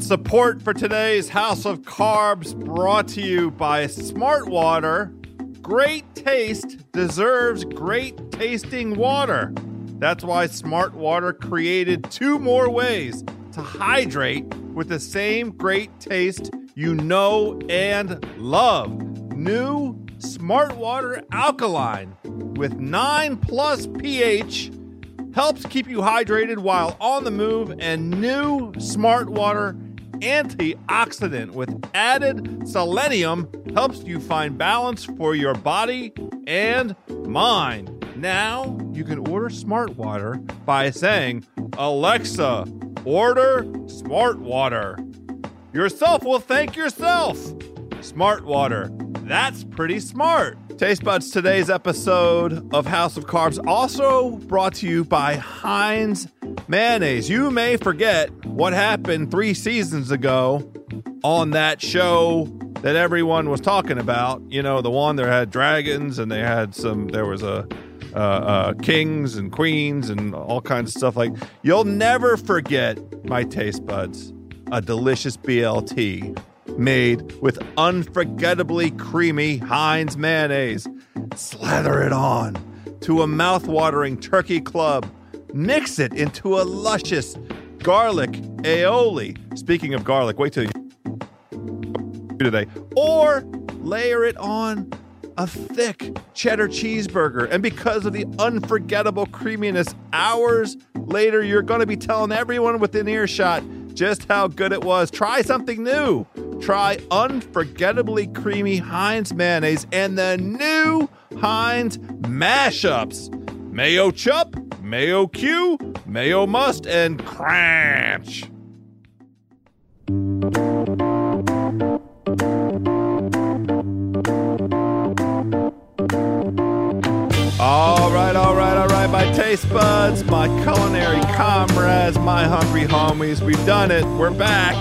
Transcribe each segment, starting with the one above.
Support for today's House of Carbs brought to you by Smart Water. Great taste deserves great tasting water. That's why Smart Water created two more ways to hydrate with the same great taste you know and love. New Smart Water Alkaline with 9 plus pH helps keep you hydrated while on the move, and new Smart Water antioxidant with added selenium helps you find balance for your body and mind. Now you can order Smart Water by saying, Alexa, order Smart Water. Yourself will thank yourself. Smart Water. That's pretty smart. Taste Buds, today's episode of House of Carbs also brought to you by Heinz Mayonnaise. You may forget what happened three seasons ago on that show that everyone was talking about. You know, the one that had dragons and they had some, there was a, uh, uh, kings and queens and all kinds of stuff like you'll never forget my taste buds a delicious blt made with unforgettably creamy Heinz mayonnaise. Slather it on to a mouth-watering turkey club. Mix it into a luscious garlic aioli. Speaking of garlic, wait till you today. Or layer it on a thick cheddar cheeseburger. And because of the unforgettable creaminess, hours later, you're going to be telling everyone within earshot just how good it was. Try something new. Try unforgettably creamy Heinz mayonnaise and the new Heinz mashups Mayo Chup, Mayo Q, Mayo Must, and Crunch. All right, all right, all right, my taste buds, my culinary comrades, my hungry homies. We've done it. We're back.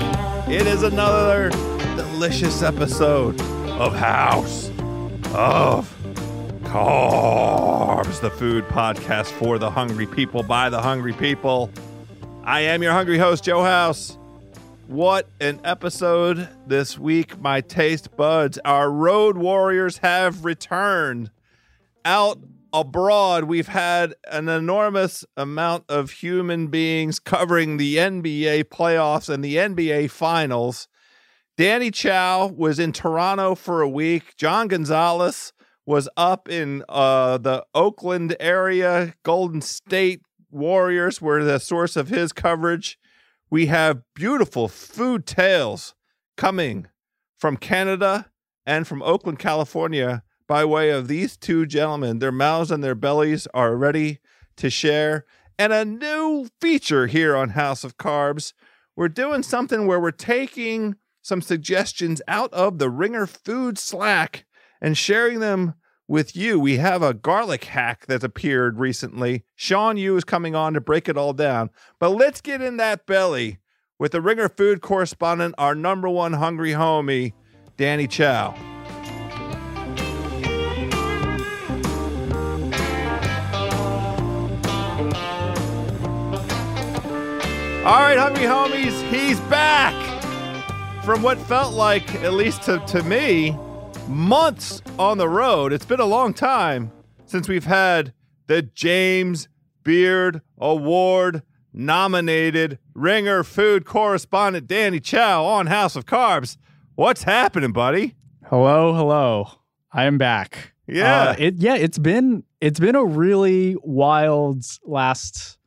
It is another delicious episode of House of Carbs, the food podcast for the hungry people by the hungry people. I am your hungry host, Joe House. What an episode this week, my taste buds. Our road warriors have returned out abroad, we've had an enormous amount of human beings covering the NBA playoffs and the NBA finals. Danny Chau was in Toronto for a week. John Gonzalez was up in uh, the Oakland area. Golden State Warriors were the source of his coverage. We have beautiful food tales coming from Canada and from Oakland, California by way of these two gentlemen. Their mouths and their bellies are ready to share. And a new feature here on House of Carbs. We're doing something where we're taking some suggestions out of the Ringer Food Slack and sharing them with you. We have a garlic hack that's appeared recently. Sean Yu is coming on to break it all down. But let's get in that belly with the Ringer Food correspondent, our number one hungry homie, Danny Chau. All right, hungry homies, he's back from what felt like, at least to, to me, months on the road. It's been a long time since we've had the James Beard Award nominated ringer food correspondent Danny Chau on House of Carbs. What's happening, buddy? Hello, hello. I am back. Yeah. Uh, it yeah, it's been it's been a really wild last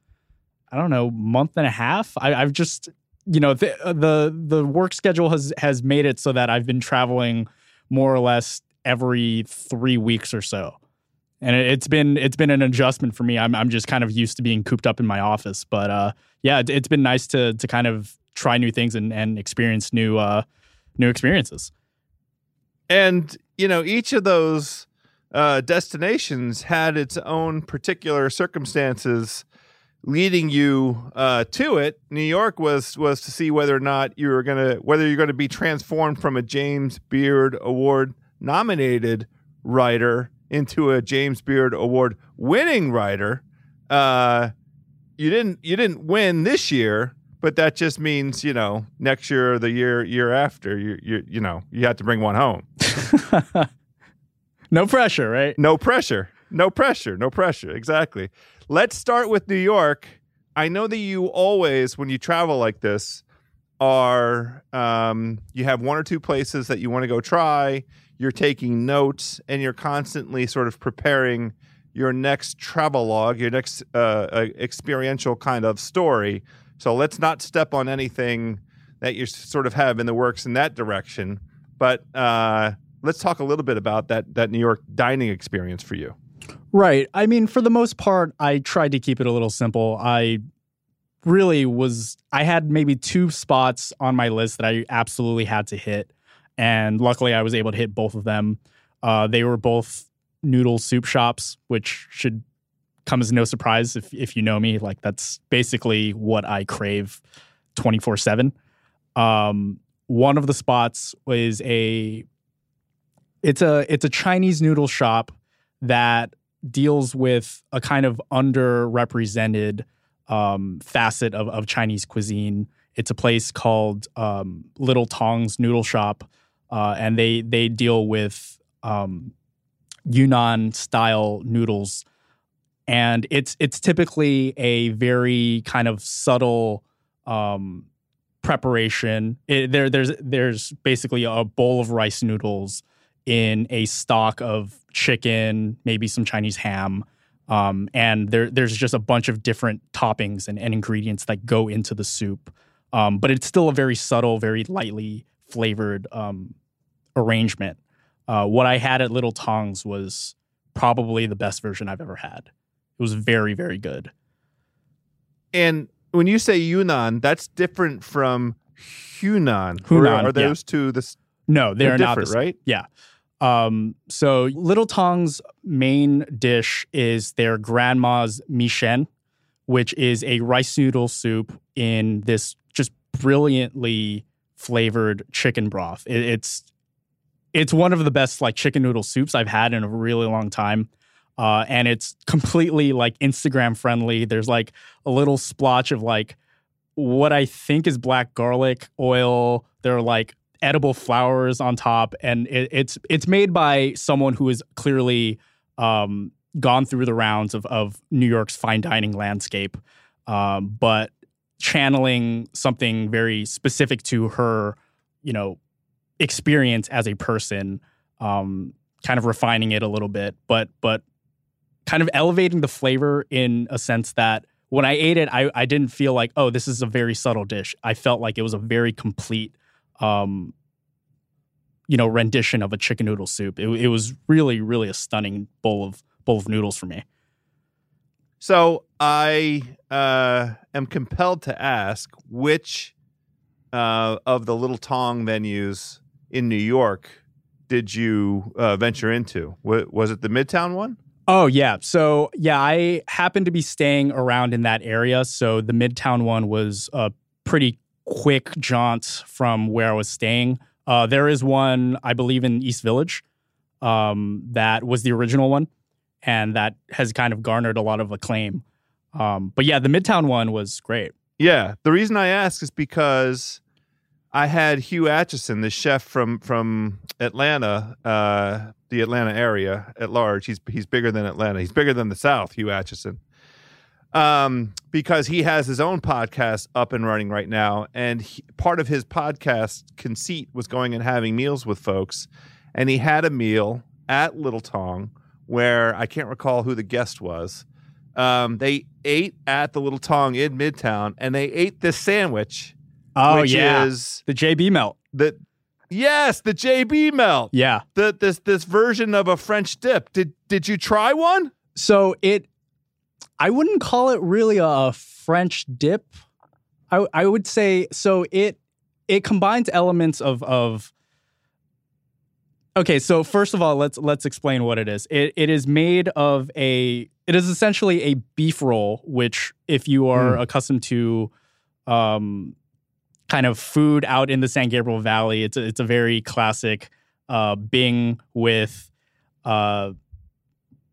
I don't know, month and a half. I, have just, you know, the, the the work schedule has has made it so that I've been traveling more or less every three weeks or so, and it, has been it's been an adjustment for me. I'm I'm just kind of used to being cooped up in my office, but uh, yeah, it, has been nice to to kind of try new things and and experience new uh new experiences. And you know, each of those uh, destinations had its own particular circumstances leading you uh, to it. New York was was to see whether or not you were gonna whether you're gonna be transformed from a James Beard Award nominated writer into a James Beard Award winning writer. Uh, you didn't you didn't win this year, but that just means you know next year or the year year after you you you know you have to bring one home. no pressure, right? No pressure. No pressure. No pressure. Exactly. Let's start with New York. I know that you always, when you travel like this, are um, you have one or two places that you want to go try. You're taking notes, and you're constantly sort of preparing your next travel log, your next uh, uh, experiential kind of story. So let's not step on anything that you sort of have in the works in that direction. But uh, let's talk a little bit about that that New York dining experience for you. Right. I mean, for the most part, I tried to keep it a little simple. I really was, I had maybe two spots on my list that I absolutely had to hit. And luckily, I was able to hit both of them. Uh, they were both noodle soup shops, which should come as no surprise if, if you know me. Like, that's basically what I crave 24 7. Um, one of the spots was a it's a it's a Chinese noodle shop that deals with a kind of underrepresented um, facet of, of Chinese cuisine. It's a place called um, Little Tong's Noodle Shop, uh, and they they deal with um, Yunnan style noodles, and it's it's typically a very kind of subtle um, preparation. It, there there's there's basically a bowl of rice noodles in a stock of chicken, maybe some Chinese ham. Um, and there, there's just a bunch of different toppings and, and ingredients that go into the soup. Um, but it's still a very subtle, very lightly flavored um, arrangement. Uh, what I had at Little Tongs was probably the best version I've ever had. It was very, very good. And when you say Yunnan, that's different from Hunan. Hunan, Or are those yeah. two the No, they're, they're not the right? Yeah. Um, so Little Tong's main dish is their grandma's mixian, which is a rice noodle soup in this just brilliantly flavored chicken broth. It, it's it's one of the best like chicken noodle soups I've had in a really long time. Uh, and it's completely like Instagram friendly. There's like a little splotch of like what I think is black garlic oil. There are like edible flowers on top, and it, it's it's made by someone who has clearly um, gone through the rounds of of New York's fine dining landscape, um, but channeling something very specific to her, you know, experience as a person, um, kind of refining it a little bit, but but kind of elevating the flavor in a sense that when I ate it, I, I didn't feel like, oh, this is a very subtle dish. I felt like it was a very complete, um, you know, rendition of a chicken noodle soup. It, it was really, really a stunning bowl of bowl of noodles for me. So I uh, am compelled to ask which uh, of the Little Tong venues in New York did you uh, venture into? W- was it the Midtown one? Oh yeah. So yeah, I happened to be staying around in that area. So the Midtown one was a pretty quick jaunt from where I was staying. Uh, there is one, I believe, in East Village. Um, that was the original one, and that has kind of garnered a lot of acclaim. Um, but yeah, the Midtown one was great. Yeah. The reason I ask is because I had Hugh Acheson, the chef from from Atlanta, uh, the Atlanta area at large. He's he's bigger than Atlanta. He's bigger than the South. Hugh Acheson, um, because he has his own podcast up and running right now, and he, part of his podcast conceit was going and having meals with folks, and he had a meal at Little Tong where I can't recall who the guest was. Um, they ate at the Little Tong in Midtown, and they ate this sandwich. Oh which yeah, is the JB melt. the yes, the JB melt. Yeah. The this this version of a French dip. Did did you try one? So it, I wouldn't call it really a French dip. I I would say so. It it combines elements of of. Okay, so first of all, let's let's explain what it is. It it is made of a. It is essentially a beef roll, which if you are accustomed to, um, kind of food out in the San Gabriel Valley, it's a, it's a very classic uh, Bing with uh,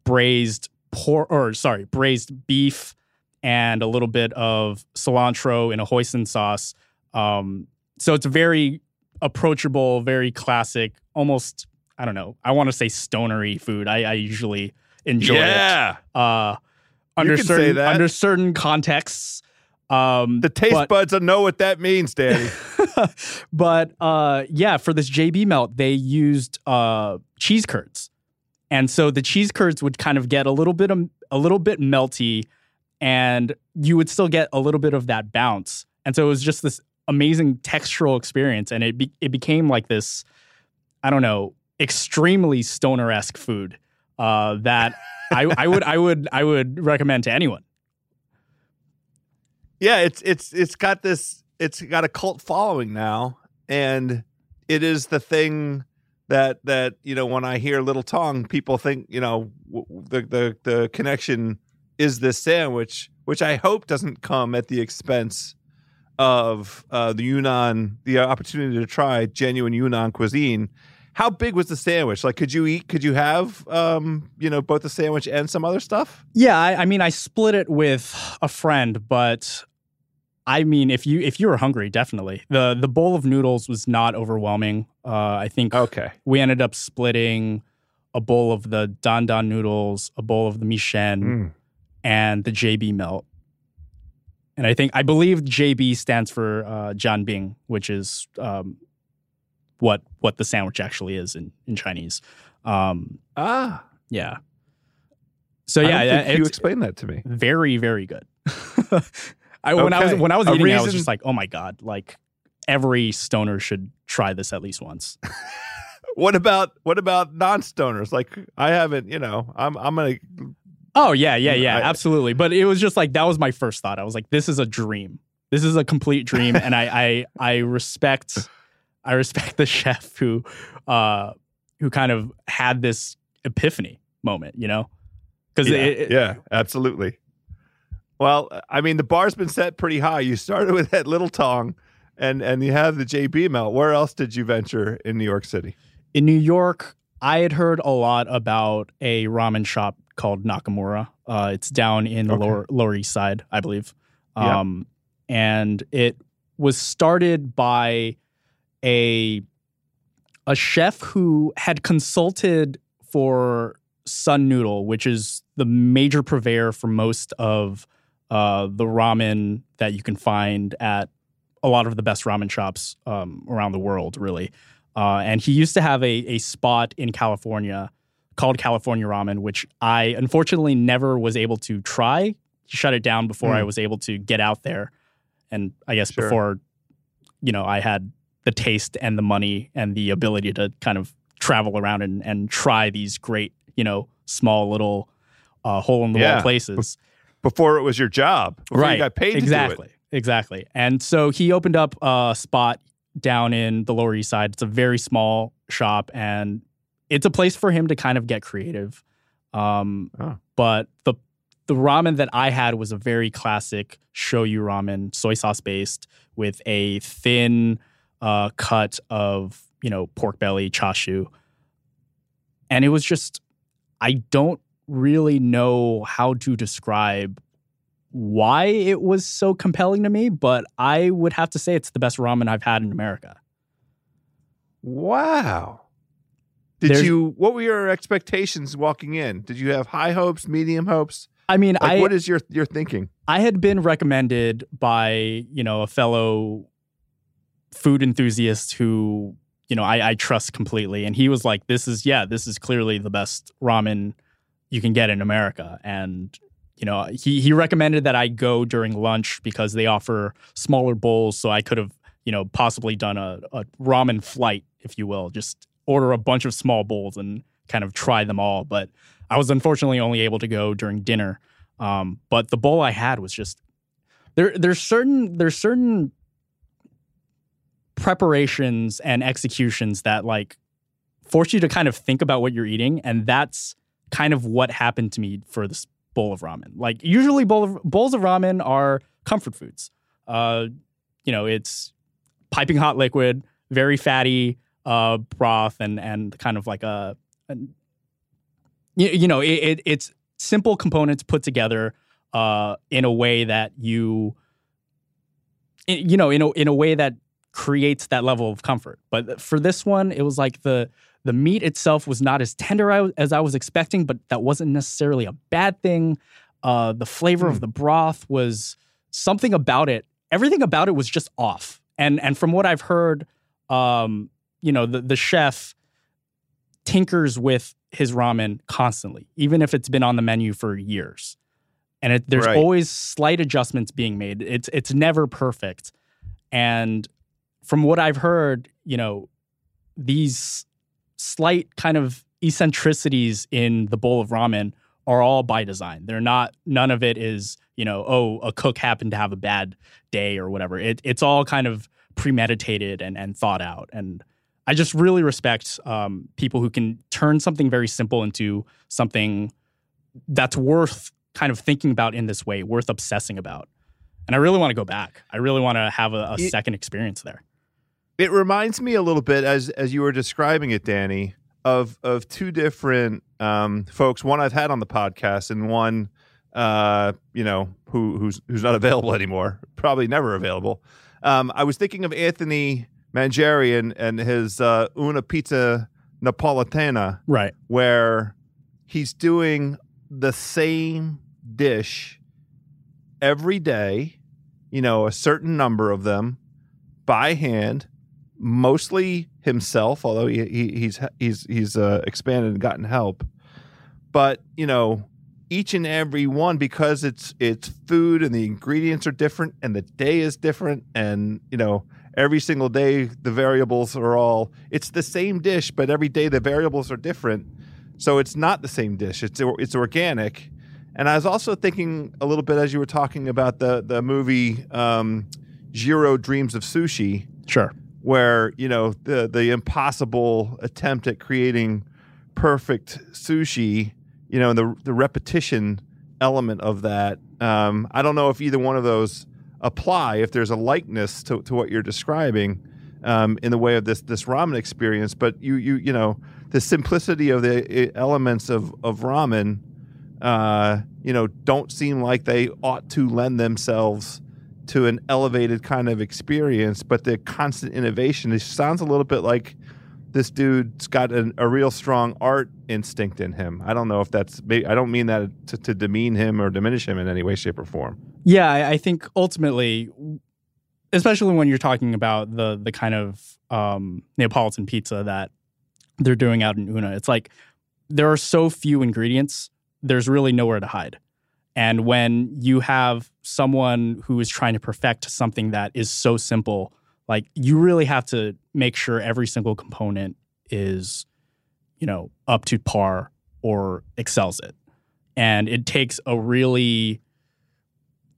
braised pork or sorry braised beef and a little bit of cilantro in a hoisin sauce. Um, so it's a very approachable, very classic, almost I don't know. I want to say stonery food. I, I usually enjoy yeah. it. Uh, under You say certain that. under certain contexts. Um, The taste but- buds will know what that means, Danny. but uh, yeah, for this JB melt, they used uh, cheese curds, and so the cheese curds would kind of get a little bit of, a little bit melty, and you would still get a little bit of that bounce. And so it was just this amazing textural experience, and it be, it became like this, I don't know, extremely stoner esque food uh, that I, I would I would I would recommend to anyone. yeah, it's it's it's got this it's got a cult following now, and it is the thing that that you know when I hear Little Tong, people think you know the the the connection is this sandwich, which I hope doesn't come at the expense of uh, the Yunnan, the opportunity to try genuine Yunnan cuisine. How big was the sandwich? Like, could you eat? Could you have, um, you know, both the sandwich and some other stuff? Yeah, I, I mean, I split it with a friend, but I mean, if you if you were hungry, definitely the the bowl of noodles was not overwhelming. Uh, I think Okay. we ended up splitting a bowl of the dan dan noodles, a bowl of the mixian, Mm. and the JB melt. And I think I believe JB stands for uh, Jianbing, which is um, what what the sandwich actually is in in Chinese. Um, Ah, yeah. So yeah, you explained that to me. very very good. I when I was when I was eating, it, I was just like, oh my god, like every stoner should try this at least once. What about what about non-stoners? Like I haven't, you know, I'm I'm gonna Oh yeah, yeah, yeah, I- absolutely. But it was just like that was my first thought. I was like, this is a dream. This is a complete dream, and I I I respect I respect the chef who uh who kind of had this epiphany moment, you know, because yeah, it, it- yeah, absolutely. Well, I mean, the bar's been set pretty high. You started with that little tong, and and you have the JB melt. Where else did you venture in New York City? in New York, I had heard a lot about a ramen shop called Nakamura. Uh, it's down in the Okay. lower Lower East Side, I believe. Yeah. Um, and it was started by a a chef who had consulted for Sun Noodle, which is the major purveyor for most of uh, the ramen that you can find at a lot of the best ramen shops um, around the world, really. Uh, and he used to have a, a spot in California called California Ramen, which I unfortunately never was able to try. He shut it down before Hmm. I was able to get out there. And I guess Sure. before, you know, I had the taste and the money and the ability to kind of travel around and, and try these great, you know, small little uh, hole in the Yeah. wall places. Before it was your job, before right. You got paid exactly. To do it. Exactly. And so he opened up a spot down in the Lower East Side. It's a very small shop and it's a place for him to kind of get creative. Um, Oh. But the the ramen that I had was a very classic shoyu ramen, soy sauce based, with a thin uh, cut of you know pork belly chashu, and it was just I don't really know how to describe why it was so compelling to me, but I would have to say it's the best ramen I've had in America. Wow. Did There's- you? What were your expectations walking in? Did you have high hopes, medium hopes? I mean, Like, I what is your your thinking? I had been recommended by you know a fellow food enthusiast who you know I, I trust completely, and he was like, "This is yeah, this is clearly the best ramen you can get in America," and you know he he recommended that I go during lunch because they offer smaller bowls, so I could have you know possibly done a, a ramen flight, if you will, just order a bunch of small bowls and kind of try them all, but. I was unfortunately only able to go during dinner. Um, but the bowl I had was just there. There's certain there's certain preparations and executions that like force you to kind of think about what you're eating, and that's kind of what happened to me for this bowl of ramen. Like usually, bowl of, bowls of ramen are comfort foods. Uh, you know, it's piping hot liquid, very fatty uh, broth, and and kind of like a, you, you know, it, it, it's simple components put together. uh, in a way that you, you know, in a, in a way that creates that level of comfort. But for this one, it was like the the meat itself was not as tender as I was expecting, but that wasn't necessarily a bad thing. Uh, the flavor mm. of hmm. the broth was something about it. Everything about it was just off. And and from what I've heard, um, you know, the the chef tinkers with his ramen constantly, even if it's been on the menu for years. And it, there's right. always slight adjustments being made. It's it's never perfect. And from what I've heard, you know, these slight kind of eccentricities in the bowl of ramen are all by design. They're not none of it is, you know, oh, a cook happened to have a bad day or whatever. It, it's all kind of premeditated and, and thought out. And I just really respect um, people who can turn something very simple into something that's worth kind of thinking about in this way, worth obsessing about. And I really want to go back. I really want to have a, a it, second experience there. It reminds me a little bit, as as you were describing it, Danny, of of two different um, folks. One I've had on the podcast, and one, uh, you know, who who's who's not available anymore, probably never available. Um, I was thinking of Anthony Mangieri and his uh, Una Pizza Napoletana, right? Where he's doing the same dish every day, you know, a certain number of them by hand, mostly himself, although he, he he's he's he's uh, expanded and gotten help. But you know, each and every one because it's it's food and the ingredients are different and the day is different and you know every single day the variables are all it's the same dish but every day the variables are different. So it's not the same dish. It's it's organic. And i was also thinking a little bit as you were talking about the the movie um, Dreams of Sushi. Sure where you know the the impossible attempt at creating perfect sushi you know, the the repetition element of that. Um, I don't know if either one of those apply. If there's a likeness to, to what you're describing um, in the way of this this ramen experience, but you you you know the simplicity of the eh, elements of of ramen, uh, you know, don't seem like they ought to lend themselves to an elevated kind of experience. But the constant innovation, it sounds a little bit like this dude's got an, a real strong art instinct in him. I don't know if that's. I don't mean that to, to demean him or diminish him in any way, shape, or form. Yeah, I think ultimately, especially when you're talking about the the kind of um, Neapolitan pizza that they're doing out in Una, it's like there are so few ingredients. There's really nowhere to hide. And when you have someone who is trying to perfect something that is so simple like you really have to make sure every single component is you know up to par or excels it. And it takes a really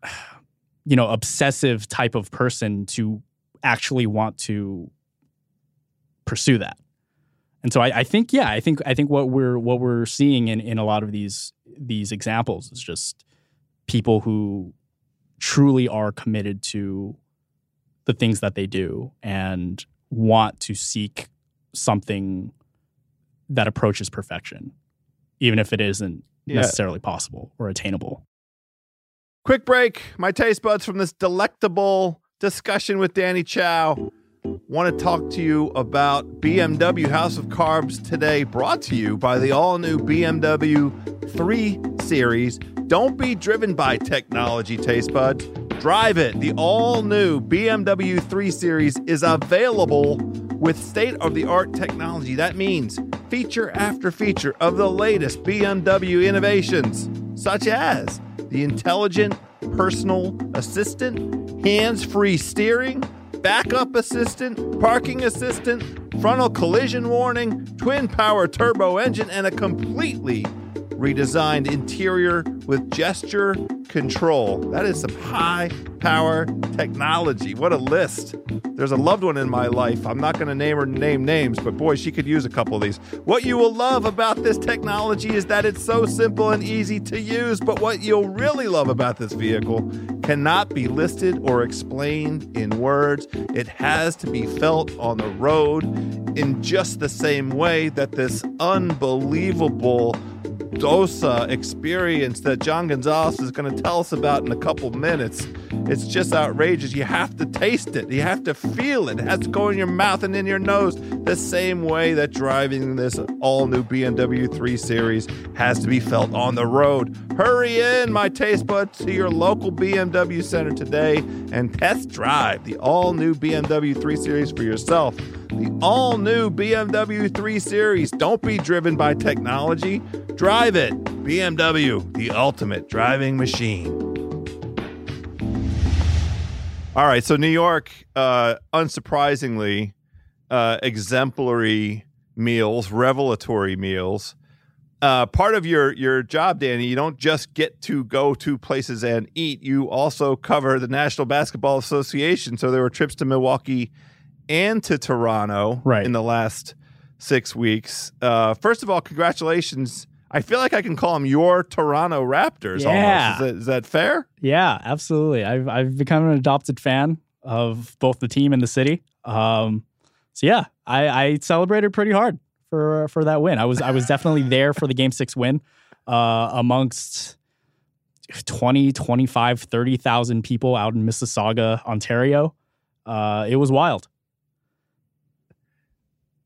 you know obsessive type of person to actually want to pursue that. And so I, I, think yeah i think i think what we're what we're seeing in in a lot of these these examples is just people who truly are committed to the things that they do and want to seek something that approaches perfection, even if it isn't yeah. necessarily possible or attainable. Quick break. My taste buds from this delectable discussion with Danny Chau. Want to talk to you about BMW House of Carbs today, brought to you by the all new BMW 3 Series. Don't be driven by technology, taste buds Drive it. The all new BMW 3 Series is available with state of the art technology. That means feature after feature of the latest BMW innovations, such as the intelligent personal assistant, hands free steering, backup assistant, parking assistant, frontal collision warning, twin power turbo engine, and a completely redesigned interior with gesture control. That is some high power technology. What a list. There's a loved one in my life. I'm not going to name her name names, but boy, she could use a couple of these. What you will love about this technology is that it's so simple and easy to use, but what you'll really love about this vehicle cannot be listed or explained in words. It has to be felt on the road in just the same way that this unbelievable dosa experience that John Gonzalez is going to tell us about in a couple minutes. It's just outrageous. You have to taste it, you have to feel it. It has to go in your mouth and in your nose the same way that driving this all new BMW 3 Series has to be felt on the road. Hurry in, my taste buds, to your local BMW center today and test drive the all new BMW 3 Series for yourself. The all new BMW 3 Series. Don't be driven by technology, drive it. BMW, the ultimate driving machine. All right, so New York, uh, unsurprisingly, uh, exemplary meals, revelatory meals. Uh, part of your your job, Danny, you don't just get to go to places and eat. You also cover the National Basketball Association. So there were trips to Milwaukee and to Toronto Right. in the last six weeks. Uh, first of all, congratulations. I feel like I can call them your Toronto Raptors. Yeah. Almost. Is that, is that fair? Yeah, absolutely. I've I've become an adopted fan of both the team and the city. Um, so yeah, I, I celebrated pretty hard for for that win. I was I was definitely there for the game six win uh, amongst 20, 25, 30,000 people out in Mississauga, Ontario. Uh, it was wild.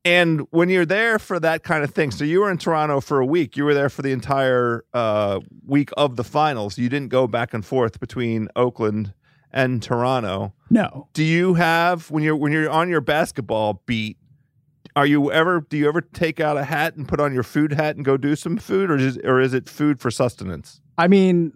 And when you're there for that kind of thing, so you were in Toronto for a week. You were there for the entire uh, week of the finals. You didn't go back and forth between Oakland and Toronto. No. Do you have when you're when you're on your basketball beat? Are you ever do you ever take out a hat and put on your food hat and go do some food, or is or is it food for sustenance? I mean,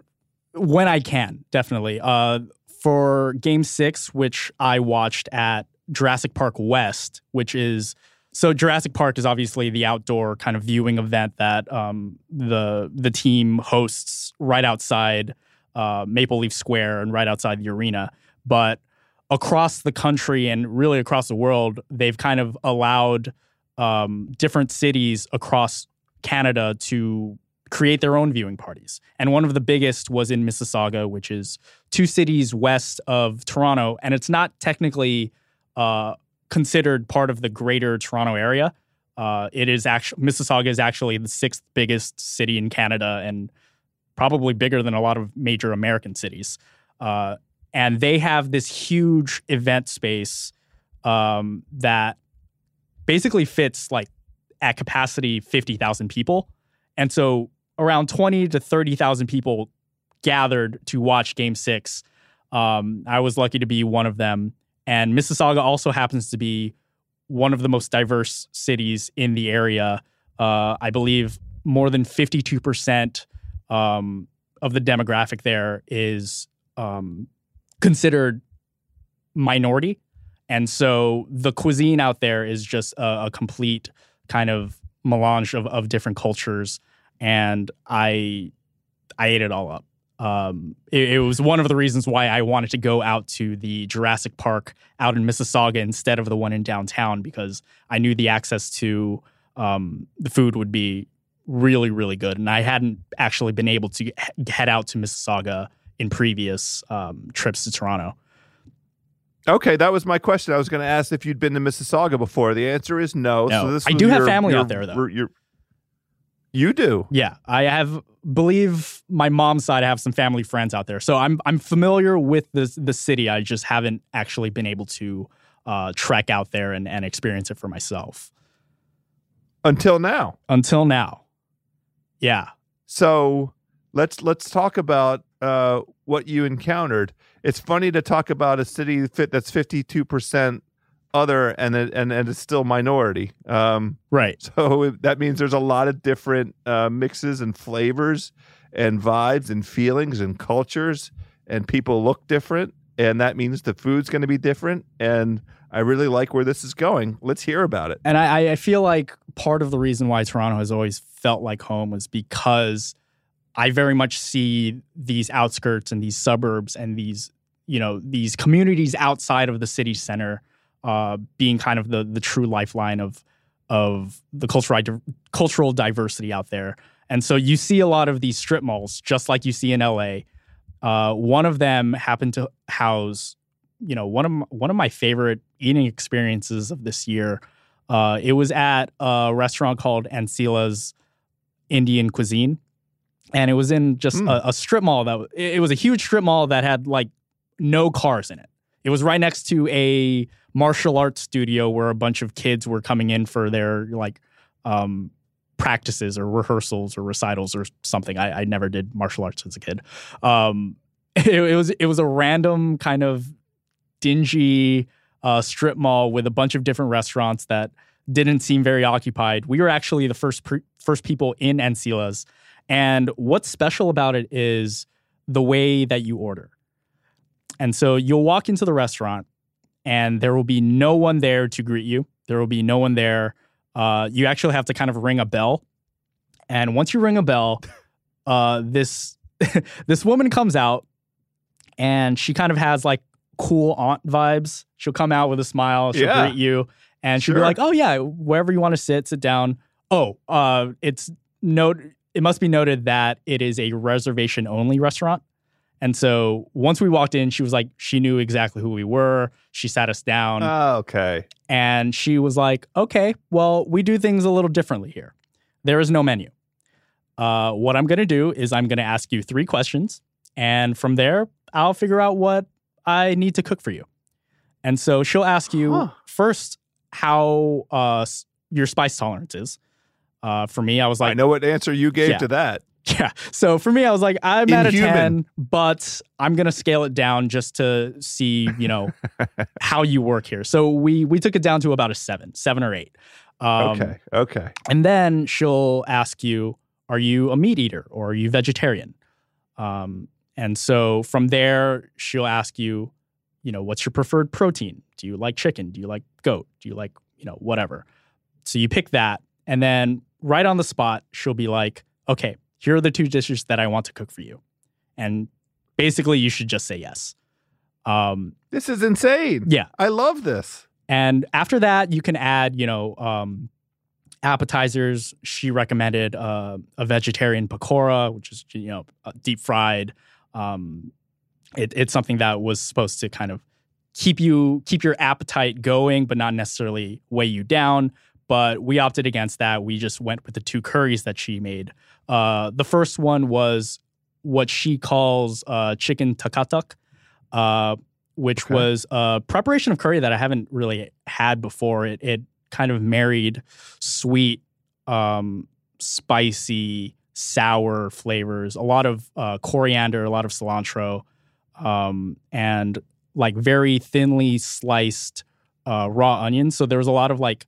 when I can, definitely. Uh, for Game Six, which I watched at Jurassic Park West, which is so Jurassic Park is obviously the outdoor kind of viewing event that um, the the team hosts right outside uh, Maple Leaf Square and right outside the arena. But across the country and really across the world, they've kind of allowed um, different cities across Canada to create their own viewing parties. And one of the biggest was in Mississauga, which is two cities west of Toronto. And it's not technically uh, considered part of the greater Toronto area. Uh, it is actually, Mississauga is actually the sixth biggest city in Canada and probably bigger than a lot of major American cities. Uh, and they have this huge event space um, that basically fits like at capacity 50,000 people. And so around 20 to 30,000 people gathered to watch game six. Um, I was lucky to be one of them. And Mississauga also happens to be one of the most diverse cities in the area. Uh, I believe more than 52% um, of the demographic there is um, considered minority. And so the cuisine out there is just a, a complete kind of melange of, of different cultures. And I I ate it all up. Um, it, it was one of the reasons why I wanted to go out to the Jurassic Park out in Mississauga instead of the one in downtown because I knew the access to um, the food would be really, really good. And I hadn't actually been able to head out to Mississauga in previous um, trips to Toronto. Okay, that was my question. I was going to ask if you'd been to Mississauga before. The answer is no. No. So this I do have family your- out there, though. your- you do. Yeah, I have believe my mom's side. I have some family friends out there, so I'm I'm familiar with the the city. I just haven't actually been able to uh, trek out there and, and experience it for myself Until now. until now. Yeah, So let's let's talk about uh, what you encountered. It's funny to talk about a city fit that's fifty two percent other and it- and and it's still minority. Um, right. so that means there's a lot of different uh, mixes and flavors and vibes and feelings and cultures and people look different and that means the food's going to be different and I really like where this is going. Let's hear about it. And I, I feel like part of the reason why Toronto has always felt like home was because I very much see these outskirts and these suburbs and these, you know, these communities outside of the city center uh, being kind of the the true lifeline of of the cultural cultural diversity out there. And so you see a lot of these strip malls, just like you see in LA. Uh, one of them happened to house, you know, one of my, one of my favorite eating experiences of this year. Uh, it was at a restaurant called Ancila's Indian Cuisine, and it was in just Hmm. a, a strip mall that it was a huge strip mall that had like no cars in it. It was right next to a martial arts studio where a bunch of kids were coming in for their like um, practices or rehearsals or recitals or something. I, I never did martial arts as a kid. Um, it, it was it was a random kind of dingy uh, strip mall with a bunch of different restaurants that didn't seem very occupied. We were actually the first pre- first people in Ancila's, and what's special about it is the way that you order. And so you'll walk into the restaurant, and there will be no one there to greet you. There will be no one there. Uh, you actually have to kind of ring a bell, and once you ring a bell, uh, this this woman comes out, and she kind of has like cool aunt vibes. She'll come out with a smile. She'll Yeah. greet you, and she'll be like, "Oh yeah, wherever you want to sit, sit down." Oh, uh, it's note. It must be noted that it is a reservation only restaurant. And so once we walked in, she was like, she knew exactly who we were. She sat us down Oh, okay. and she was like, okay, well, we do things a little differently here. There is no menu. Uh, what I'm going to do is I'm going to ask you three questions. And from there, I'll figure out what I need to cook for you. And so she'll ask you Huh. first how uh, your spice tolerance is. Uh, for me, I was like, I know what answer you gave Yeah. to that. yeah. So for me, I was like, I'm at a 10, but I'm gonna scale it down just to see, you know, how you work here. So we we took it down to about a seven, seven or eight. Um, okay. Okay. And then she'll ask you, are you a meat eater or are you vegetarian? Um, and so from there, she'll ask you, you know, what's your preferred protein? Do you like chicken? Do you like goat? Do you like, you know, whatever? So you pick that. And then right on the spot, she'll be like, okay, here are the two dishes that I want to cook for you. And basically, you should just say yes. Um, This is insane. yeah. I love this. And after that, you can add, you know, um, appetizers. She recommended uh, a vegetarian pakora, which is, you know, deep fried. Um, it, it's something that was supposed to kind of keep you keep your appetite going, but not necessarily weigh you down. But we opted against that. We just went with the two curries that she made. Uh, the first one was what she calls uh, chicken takatak, uh, which Okay. was a preparation of curry that I haven't really had before. It it kind of married sweet, um, spicy, sour flavors, a lot of uh, coriander, a lot of cilantro, um, and like very thinly sliced uh, raw onions. So there was a lot of like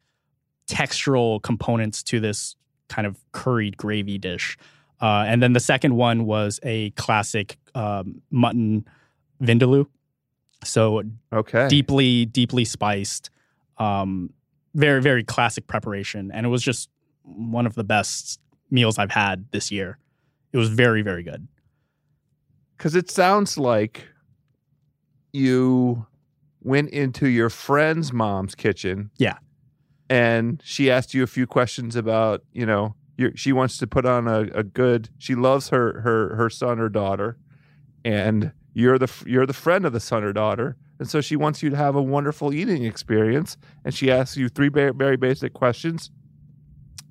textural components to this kind of curried gravy dish. Uh, and then the second one was a classic um, mutton vindaloo. So Okay. deeply, deeply spiced, um, very, very classic preparation. And it was just one of the best meals I've had this year. It was very, very good. Because it sounds like you went into your friend's mom's kitchen. Yeah. And she asked you a few questions about, you know, she wants to put on a, a good. She loves her her her son or daughter, and you're the you're the friend of the son or daughter, and so she wants you to have a wonderful eating experience. And she asks you three very basic questions,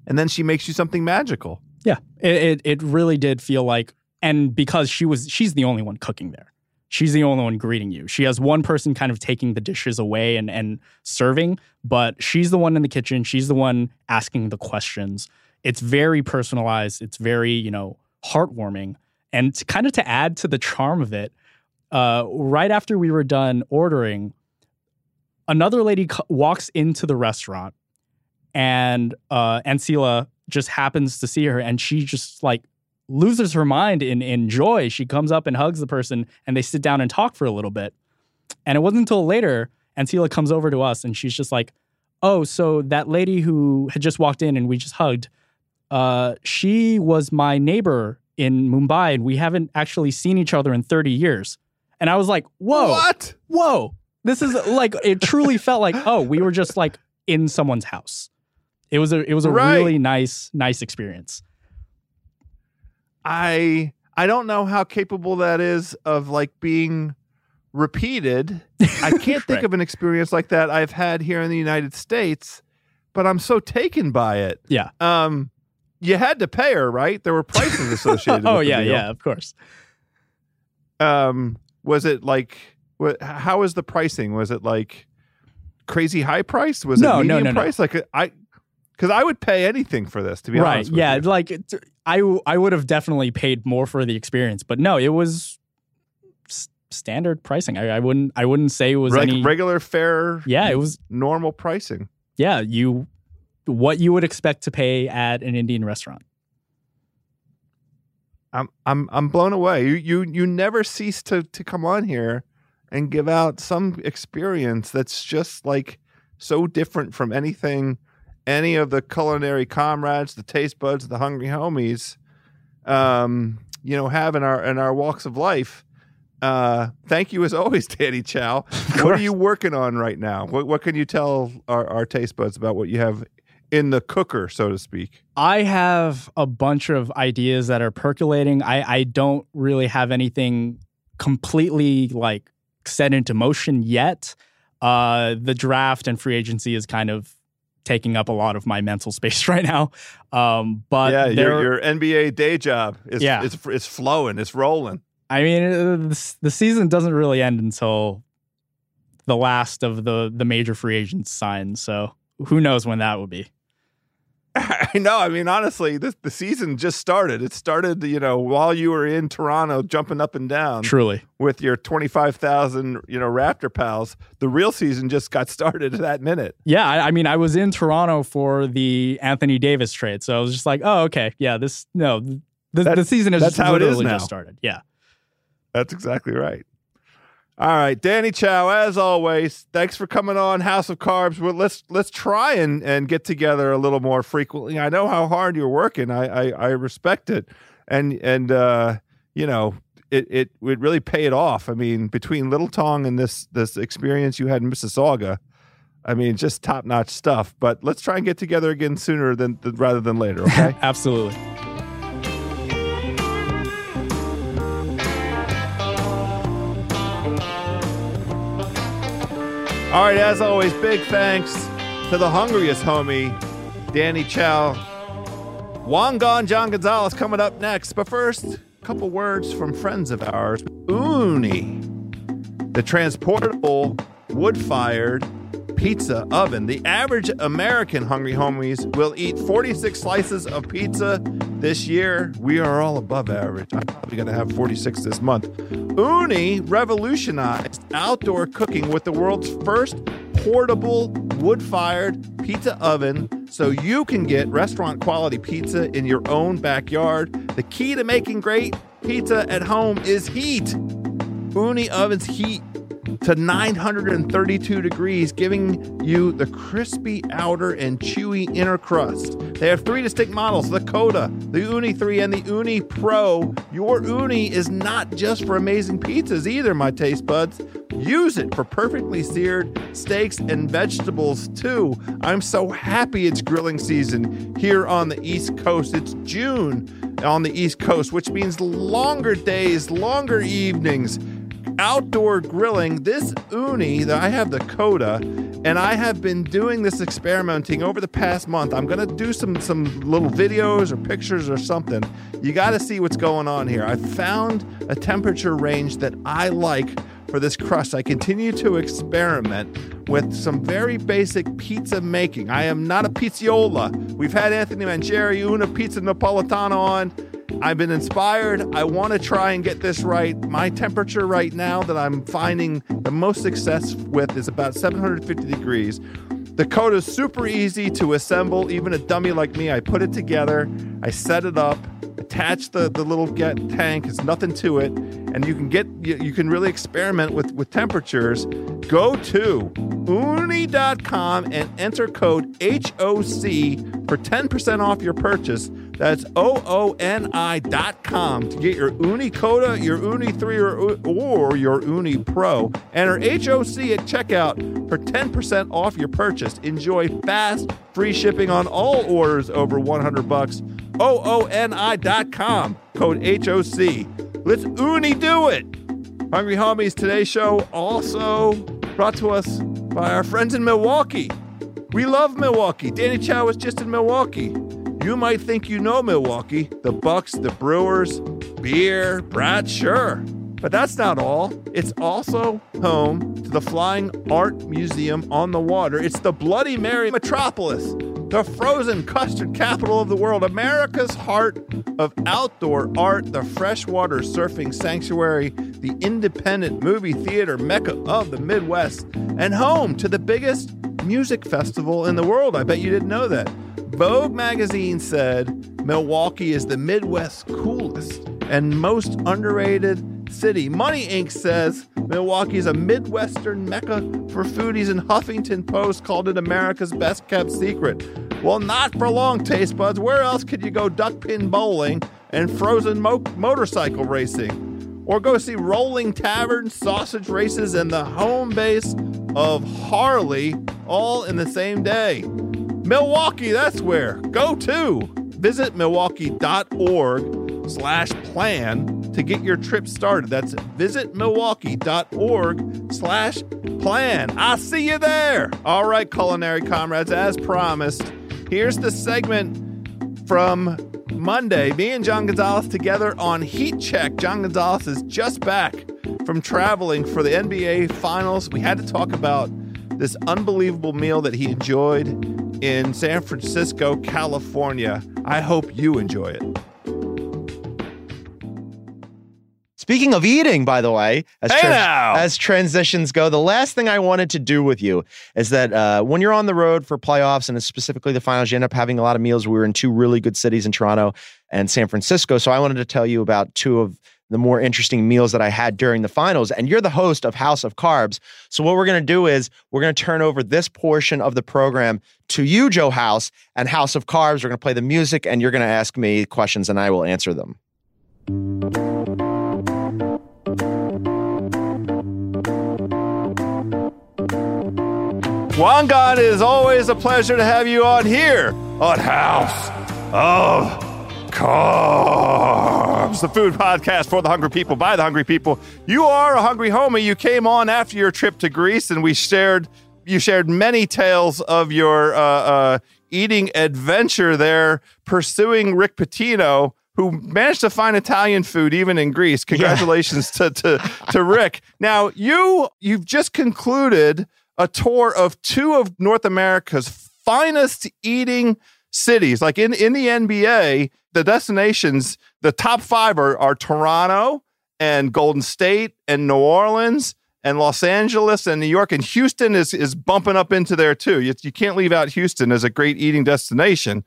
and then she makes you something magical. Yeah, it, it it really did feel like, and because she was, she's the only one cooking there. She's the only one greeting you. She has one person kind of taking the dishes away and and serving, but she's the one in the kitchen. She's the one asking the questions. It's very personalized. It's very you know heartwarming, and to, kind of to add to the charm of it, uh, right after we were done ordering, another lady walks into the restaurant, and uh, Ancila just happens to see her, and she just like loses her mind in in joy. She comes up and hugs the person, and they sit down and talk for a little bit. And it wasn't until later Ancila comes over to us, and she's just like, "Oh, so that lady who had just walked in and we just hugged, uh, she was my neighbor in Mumbai, and we haven't actually seen each other in thirty years." And I was like, "Whoa, What? whoa this is like it truly felt like oh we were just like in someone's house it was a it was a Right. really nice nice experience I I don't know how capable that is of like being repeated. I can't think Right. of an experience like that I've had here in the United States, but I'm so taken by it. Yeah. Um you had to pay her, right? There were prices associated. oh yeah, yeah, of course. Um, was it like? What? How was the pricing? Was it like crazy high price? Was No, it no, medium no, no. price? Like I, because I would pay anything for this. To be right. honest, Yeah, you. like I I would have definitely paid more for the experience, but no, it was s- standard pricing. I, I wouldn't I wouldn't say it was like any. regular fare, yeah, it was. normal pricing. Yeah, you what you would expect to pay at an Indian restaurant. I'm I'm I'm blown away. You you you never cease to to come on here and give out some experience that's just like so different from anything any of the culinary comrades, the taste buds, the hungry homies, um, you know, have in our in our walks of life. Uh, thank you as always, Danny Chau. What are you working on right now? What what can you tell our, our taste buds about what you have in the cooker, so to speak? I have a bunch of ideas that are percolating. I, I don't really have anything completely like set into motion yet. Uh, the draft and free agency is kind of taking up a lot of my mental space right now. Um, but yeah, your, your NBA day job is Yeah. it's, it's flowing, it's rolling. I mean, uh, the, the season doesn't really end until the last of the the major free agents sign. So who knows when that will be? I know. I mean, honestly, this the season just started. It started, you know, while you were in Toronto, jumping up and down Truly. with your twenty five thousand, you know, Raptor pals. The real season just got started at that minute. Yeah, I, I mean, I was in Toronto for the Anthony Davis trade, so I was just like, oh, okay, yeah, this no, the, That- the season is that's just how it is now. just started. Yeah, That's exactly right. All right, Danny Chau, as always, thanks for coming on House of Carbs. Well, let's let's try and, and get together a little more frequently. I know how hard you're working. I I, I respect it, and and uh, you know it it would really pay it off. I mean, between Little Tong and this this experience you had in Mississauga, I mean, just top notch stuff. But let's try and get together again sooner than, than rather than later. Okay. absolutely. All right, as always, big thanks to the hungriest homie, Danny Chau. Wangan John Gonzalez coming up next. But first, a couple words from friends of ours. Ooni, the transportable wood fired pizza oven. The average American hungry homies will eat 46 slices of pizza this year. We are all above average. I'm probably going to have 46 this month. Ooni revolutionized outdoor cooking with the world's first portable wood fired pizza oven so you can get restaurant quality pizza in your own backyard. The key to making great pizza at home is heat. Ooni ovens heat to 932 degrees, giving you the crispy outer and chewy inner crust. They have three distinct models the Coda, the Ooni 3, and the Ooni Pro. Your Ooni is not just for amazing pizzas either, my taste buds. Use it for perfectly seared steaks and vegetables too. I'm so happy it's grilling season here on the East Coast. It's June on the East Coast, which means longer days, longer evenings outdoor grilling. This Ooni that I have the Coda, and I have been doing this experimenting over the past month. I'm gonna do some some little videos or pictures or something. You got to see what's going on here. I found a temperature range that I like for this crust. I continue to experiment with some very basic pizza making. I am not a pizzaiolo. We've had Anthony Mangieri, Una Pizza Napoletana on. I've been inspired. I want to try and get this right. My temperature right now that I'm finding the most success with is about 750 degrees. The coat is super easy to assemble. Even a dummy like me, I put it together, I set it up, attach the, the little get tank. It's nothing to it, and you can get you, you can really experiment with with temperatures. Go to ooni.com and enter code HOC for 10% off your purchase. That's O O N I.com to get your Ooni Coda, your Ooni 3, or, or your Ooni Pro. Enter HOC at checkout for 10% off your purchase. Enjoy fast, free shipping on all orders over 100 bucks. O O N com, code HOC. Let's Ooni do it! Hungry Homies, today's show also brought to us by our friends in Milwaukee. We love Milwaukee. Danny Chau was just in Milwaukee. You might think you know Milwaukee, the Bucks, the Brewers, beer, Brad, sure. But that's not all. It's also home to the Flying Art Museum on the water. It's the Bloody Mary metropolis, the frozen custard capital of the world, America's heart of outdoor art, the freshwater surfing sanctuary, the independent movie theater mecca of the Midwest, and home to the biggest music festival in the world. I bet you didn't know that. Vogue magazine said Milwaukee is the Midwest's coolest and most underrated city. Money Inc. says Milwaukee is a Midwestern mecca for foodies, and Huffington Post called it America's best kept secret. Well, not for long, taste buds. Where else could you go duck pin bowling and frozen mo- motorcycle racing? Or go see rolling taverns, sausage races, and the home base of Harley all in the same day? Milwaukee, that's where. Go to. Visit milwaukee.org slash plan to get your trip started. That's visitmilwaukee.org slash plan. I'll see you there. All right, culinary comrades, as promised, here's the segment from Monday. Me and John Gonzalez together on Heat Check. John Gonzalez is just back from traveling for the NBA Finals. We had to talk about this unbelievable meal that he enjoyed in San Francisco, California. I hope you enjoy it. Speaking of eating, by the way, as, Hey as transitions go, the last thing I wanted to do with you is that uh, when you're on the road for playoffs and specifically the finals, you end up having a lot of meals. We were in two really good cities in Toronto and San Francisco. So I wanted to tell you about two of the more interesting meals that I had during the finals. And you're the host of House of Carbs. So what we're going to do is we're going to turn over this portion of the program to you, Joe House, and House of Carbs. We're going to play the music and you're going to ask me questions and I will answer them. Wangan, it is always a pleasure to have you on here on House of Carbs, the food podcast for the hungry people by the hungry people. You are a hungry homie. You came on after your trip to Greece, and we shared. You shared many tales of your uh, uh, eating adventure there, pursuing Rick Pitino, who managed to find Italian food even in Greece. Congratulations to, to to Rick. Now you you've just concluded a tour of two of North America's finest eating cities. Like in, in the NBA, the destinations, the top five are, are Toronto and Golden State and New Orleans and Los Angeles and New York. And Houston is, is bumping up into there too. You, you can't leave out Houston as a great eating destination.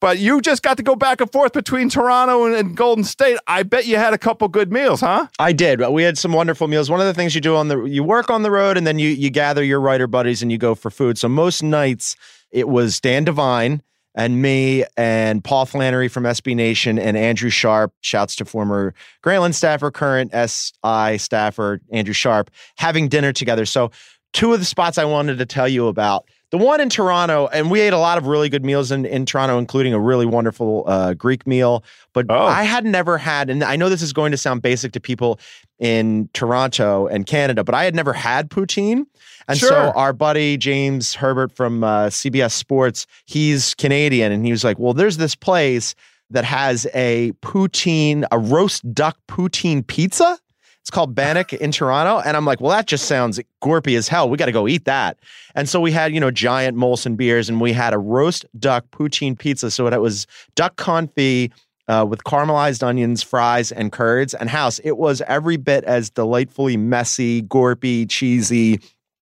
But you just got to go back and forth between Toronto and, and Golden State. I bet you had a couple good meals, huh? I did. We had some wonderful meals. One of the things you do on the you work on the road and then you you gather your writer buddies and you go for food. So most nights it was Dan Devine and me and Paul Flannery from SB Nation and Andrew Sharp. Shouts to former Grantland staffer, current SI staffer Andrew Sharp, having dinner together. So two of the spots I wanted to tell you about. The one in Toronto, and we ate a lot of really good meals in, in Toronto, including a really wonderful uh, Greek meal. But Oh. I had never had, and I know this is going to sound basic to people in Toronto and Canada, but I had never had poutine. And so our buddy James Herbert from uh, CBS Sports, he's Canadian, and he was like, "Well, there's this place that has a poutine, a roast duck poutine pizza." It's called Bannock in Toronto. And I'm like, well, that just sounds gorpy as hell. We got to go eat that. And so we had, you know, giant Molson beers and we had a roast duck poutine pizza. So it was duck confit uh, with caramelized onions, fries, and curds. And house, it was every bit as delightfully messy, gorpy, cheesy.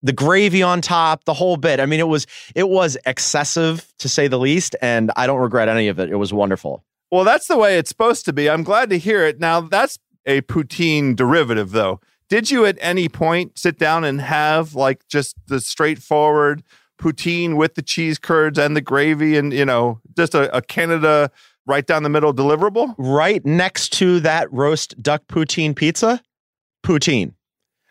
The gravy on top, the whole bit. I mean, it was it was excessive to say the least, and I don't regret any of it. It was wonderful. Well, that's the way it's supposed to be. I'm glad to hear it. Now, that's a poutine derivative, though. Did you at any point sit down and have like just the straightforward poutine with the cheese curds and the gravy and, you know, just a, a Canada right down the middle deliverable? Right next to that roast duck poutine pizza, poutine.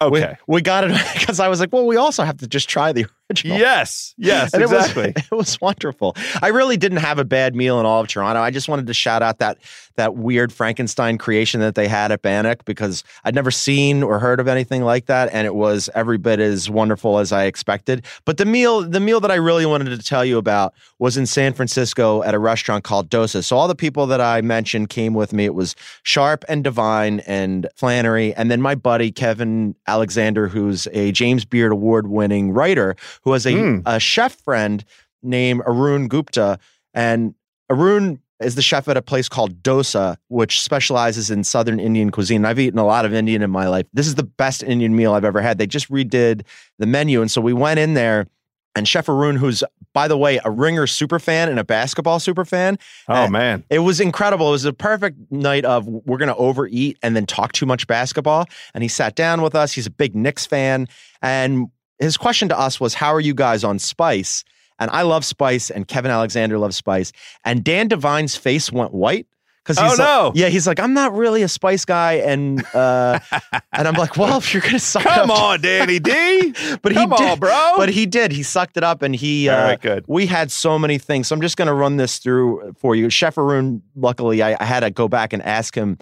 We, Okay. we got it because I was like, well, we also have to just try the original. Yes, yes, And exactly. It was, it was wonderful. I really didn't have a bad meal in all of Toronto. I just wanted to shout out that that weird Frankenstein creation that they had at Bannock because I'd never seen or heard of anything like that, and it was every bit as wonderful as I expected. But the meal, the meal that I really wanted to tell you about was in San Francisco at a restaurant called Dosa. So all the people that I mentioned came with me. It was Sharp and Devine and Flannery, and then my buddy Kevin Alexander, who's a James Beard Award winning writer, who has a, Mm. a chef friend named Arun Gupta. And Arun is the chef at a place called Dosa, which specializes in Southern Indian cuisine. I've eaten a lot of Indian in my life. This is the best Indian meal I've ever had. They just redid the menu. And so we went in there, and Chef Arun, who's, by the way, a ringer super fan and a basketball super fan, oh man, it was incredible. It was a perfect night of we're going to overeat and then talk too much basketball. And he sat down with us. He's a big Knicks fan. And his question to us was, How are you guys on spice? And I love spice, and Kevin Alexander loves spice. And Dan Devine's face went white. Because Oh, he's no. like, yeah, he's like, I'm not really a spice guy, and uh, and I'm like, well, if you're gonna suck it come up, on, Danny D. but come he did, on, bro. but he did. He sucked it up, and he. All Uh, right, good. we had so many things. So I'm just going to run this through for you. Chef Arun, luckily, I, I had to go back and ask him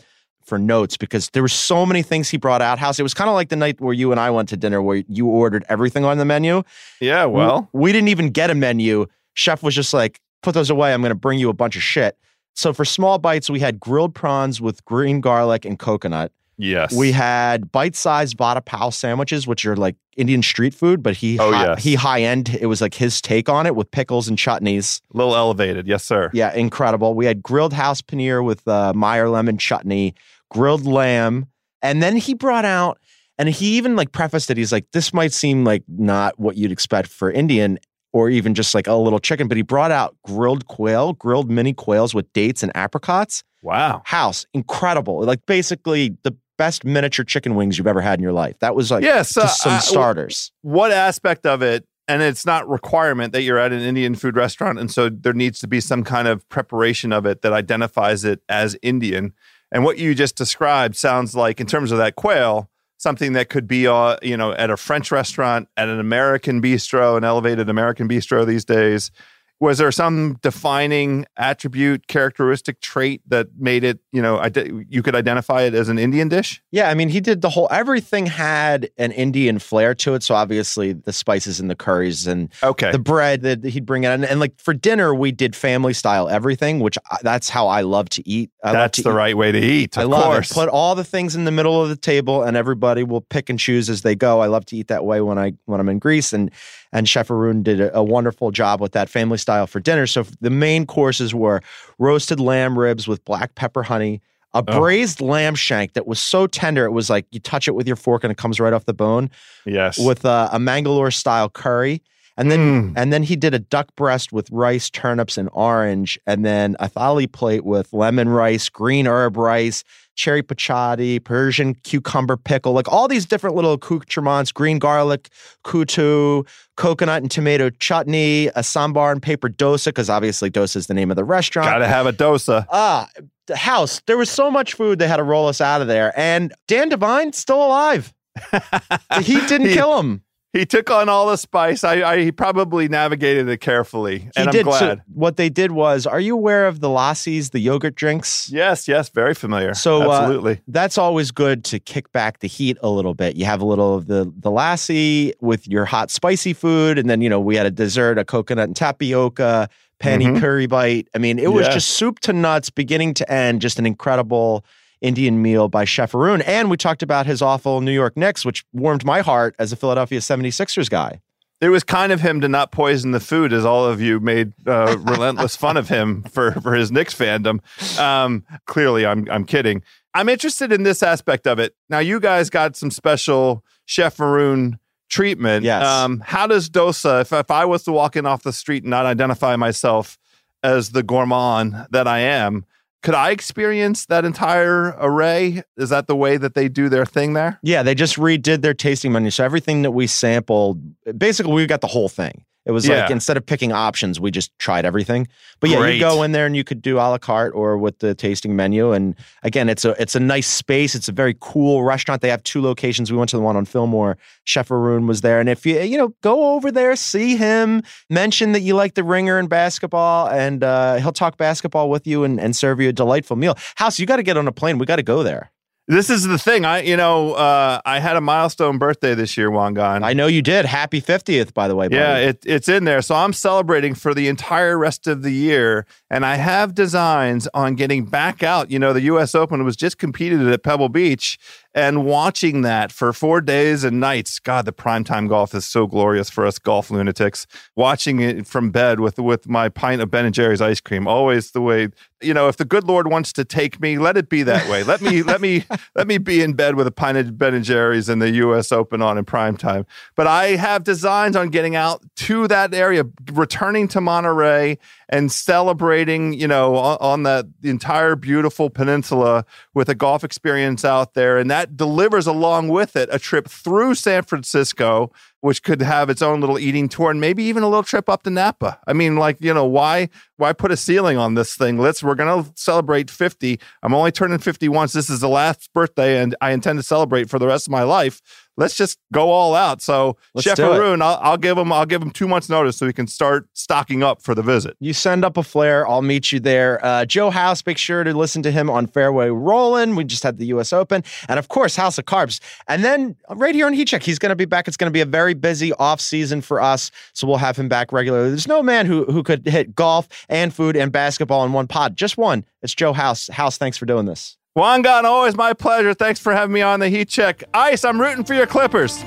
for notes because there were so many things he brought out house. It was kind of like the night where you and I went to dinner where you ordered everything on the menu. Yeah, well, we, we didn't even get a menu. Chef was just like, put those away. I'm going to bring you a bunch of shit. So for small bites, we had grilled prawns with green garlic and coconut. yes. We had bite-sized vada pav sandwiches, which are like Indian street food, but he Oh, hi- yes. he high end. It was like his take on it with pickles and chutneys. a little elevated. Yes, sir. Yeah, incredible. We had grilled house paneer with uh, Meyer lemon chutney, grilled lamb, and then he brought out, and he even like prefaced it. He's like, "This might seem like not what you'd expect for Indian." Or even just like a little chicken, but he brought out grilled quail, grilled mini quails with dates and apricots. Wow. House, incredible. Like basically the best miniature chicken wings you've ever had in your life. That was like yes. uh, just some uh, starters. what aspect of it and it's not requirement that you're at an indian food restaurant and so there needs to be some kind of preparation of it that identifies it as indian and what you just described sounds like in terms of that quail something that could be uh, you know at a french restaurant at an american bistro an elevated american bistro these days was there some defining attribute characteristic trait that made it you know ide- you could identify it as an indian dish Yeah, I mean, he did the whole everything had an Indian flair to it. So obviously the spices and the curries and okay the bread that he'd bring in, and, and like for dinner we did family style everything, which I, that's how I love to eat. I that's to the eat. right way to eat of I love course it. Put all the things in the middle of the table, and everybody will pick and choose as they go. I love to eat that way when I when I'm in Greece, and and Chef Arun did a, a wonderful job with that family style for dinner. So the main courses were roasted lamb ribs with black pepper honey, a Oh. braised lamb shank that was so tender it was like you touch it with your fork and it comes right off the bone, yes with uh, a Mangalore style curry. And then Mm. and then he did a duck breast with rice, turnips, and orange, and then a thali plate with lemon rice, green herb rice, cherry pachadi, Persian cucumber pickle, like all these different little accoutrements, green garlic, kutu, coconut and tomato chutney, a sambar and paper dosa, because obviously dosa is the name of the restaurant. Gotta have a dosa. Ah, the house. There was so much food they had to roll us out of there. And Dan Devine still alive. The heat didn't He- kill him. He took on all the spice. I, I he probably navigated it carefully, He and I'm did. So glad. what they did was, are you aware of the lassis, the yogurt drinks? yes, yes, very familiar. So, uh, absolutely. That's always good to kick back the heat a little bit. You have a little of the the lassi with your hot spicy food, and then you know we had a dessert, a coconut and tapioca, penny Mhm. curry bite. I mean, it was Yes. just soup to nuts, beginning to end. Just an incredible Indian meal by Chef Arun. And we talked about his awful New York Knicks, which warmed my heart as a Philadelphia 76ers guy. it was kind of him to not poison the food, as all of you made uh, relentless fun of him for for his Knicks fandom. Um, clearly, I'm I'm kidding. I'm interested in this aspect of it. Now, you guys got some special Chef Arun treatment. Yes. Um, how does dosa? If if I was to walk in off the street and not identify myself as the gourmand that I am, could I experience that entire array? Is that the way that they do their thing there? Yeah, they just redid their tasting menu. So everything that we sampled, basically, we got the whole thing. It was Yeah. like instead of picking options, we just tried everything. But yeah, Great. you go in there and you could do a la carte or with the tasting menu. And again, it's a it's a nice space. It's a very cool restaurant. They have two locations. We went to the one on Fillmore. Chef Arun was there, and if you you know go over there, see him, mention that you like the Ringer and basketball, and uh, he'll talk basketball with you and, and serve you a delightful meal. House, you got to get on a plane. We got to go there. This is the thing. I, you know, uh, I had a milestone birthday this year, Wangan. I know you did. Happy fiftieth, by the way. buddy. Yeah, it, it's in there. So I'm celebrating for the entire rest of the year. And I have designs on getting back out. You know, the US Open was just competed at Pebble Beach and watching that for four days and nights. God, the primetime golf is so glorious for us golf lunatics. Watching it from bed with with my pint of Ben and Jerry's ice cream. Always the way, you know, if the good Lord wants to take me, let it be that way. Let me let me let me be in bed with a pint of Ben and Jerry's and the US Open on in prime time. But I have designs on getting out to that area, returning to Monterey and celebrating, you know, on, on that entire beautiful peninsula with a golf experience out there. And that delivers along with it a trip through San Francisco, which could have its own little eating tour and maybe even a little trip up to Napa. I mean, like, you know, why why put a ceiling on this thing? Let's we're gonna celebrate 50. I'm only turning 50 once. This is the last birthday, and I intend to celebrate for the rest of my life. Let's just go all out. So Let's Chef. Arun, I'll, I'll give him I'll give him two months notice so he can start stocking up for the visit. You send up a flare, I'll meet you there. Uh, Joe House, make sure to listen to him on Fairway Rollin'. We just had the U.S. Open, and of course House of Carbs. And then right here on Heat Check, he's going to be back. It's going to be a very busy off season for us, so we'll have him back regularly. There's no man who who could hit golf and food and basketball in one pod, just one. It's Joe House. House, thanks for doing this. Wangan, always my pleasure. Thanks for having me on the Heat Check. Ice, I'm rooting for your Clippers.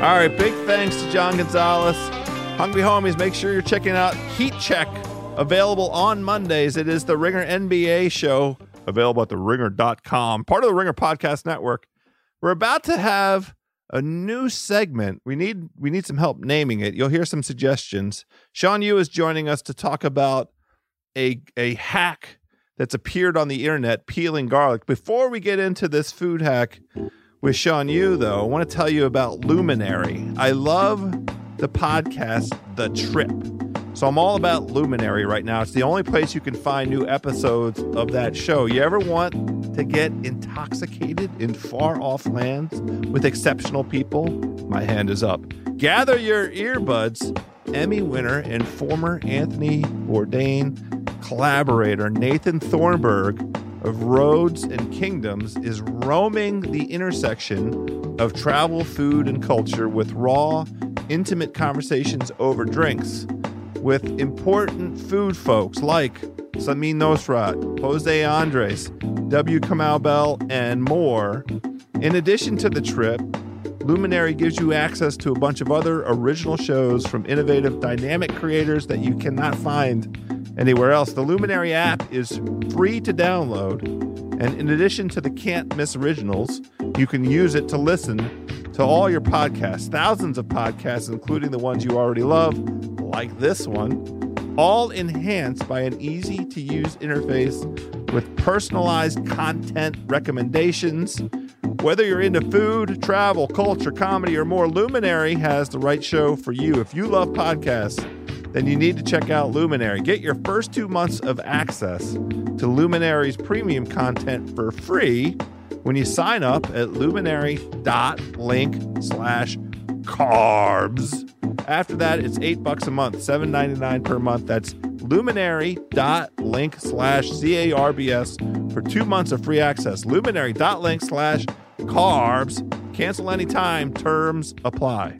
All right, big thanks to John Gonzalez. Hungry Homies, make sure you're checking out Heat Check, available on Mondays. It is the Ringer NBA show, available at theringer.com, part of the Ringer Podcast Network. We're about to have a new segment. We need we need some help naming it. You'll hear some suggestions. Sean Yu is joining us to talk about a a hack that's appeared on the internet, peeling garlic. Before we get into this food hack with Sean Yu, though, I want to tell you about Luminary. I love the podcast The Trip. So I'm all about Luminary right now. It's the only place you can find new episodes of that show. You ever want to get intoxicated in far off lands with exceptional people? My hand is up. Gather your earbuds. Emmy winner and former Anthony Bourdain collaborator Nathan Thornburgh of Roads and Kingdoms is roaming the intersection of travel, food, and culture with raw, intimate conversations over drinks with important food folks like Samin Nosrat, Jose Andres, W. Kamau Bell, and more. In addition to the trip, Luminary gives you access to a bunch of other original shows from innovative, dynamic creators that you cannot find anywhere else. The Luminary app is free to download, and in addition to the can't miss originals, you can use it to listen to all your podcasts, thousands of podcasts, including the ones you already love, like this one, all enhanced by an easy to use interface with personalized content recommendations. Whether you're into food, travel, culture, comedy, or more, Luminary has the right show for you. If you love podcasts, then you need to check out Luminary. Get your first two months of access to Luminary's premium content for free when you sign up at luminary.link slash carbs. After that, it's eight bucks a month, seven ninety nine per month. That's luminary.link slash C-A-R-B-S for two months of free access. Luminary.link slash carbs. Cancel anytime. Terms apply.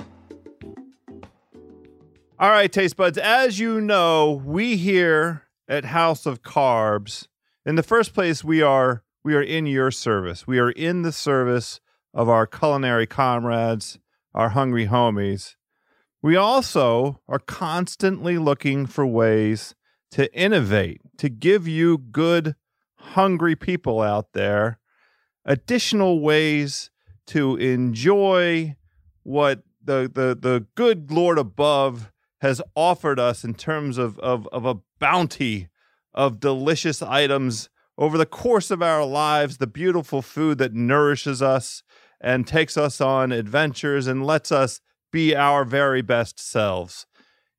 All right, taste buds. As you know, we here at House of Carbs, in the first place, we are we are in your service. We are in the service of our culinary comrades, our hungry homies. We also are constantly looking for ways to innovate, to give you good, hungry people out there additional ways to enjoy what the the the good Lord above has offered us in terms of of, of a bounty of delicious items over the course of our lives, the beautiful food that nourishes us and takes us on adventures and lets us be our very best selves.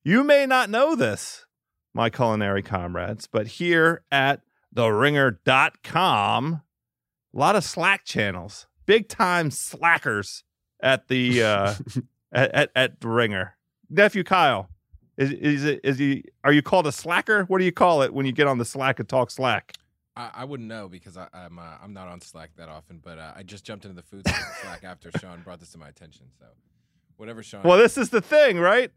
You may not know this, my culinary comrades, but here at theringer.com, a lot of Slack channels, big time slackers at the uh, at, at, at the Ringer. Nephew Kyle, is is it is he? Are you called a slacker? What do you call it when you get on the Slack and talk Slack? I, I wouldn't know because I, I'm uh, I'm not on Slack that often, but uh, I just jumped into the food Slack after Sean brought this to my attention. So whatever Sean. Well, this is the thing, right?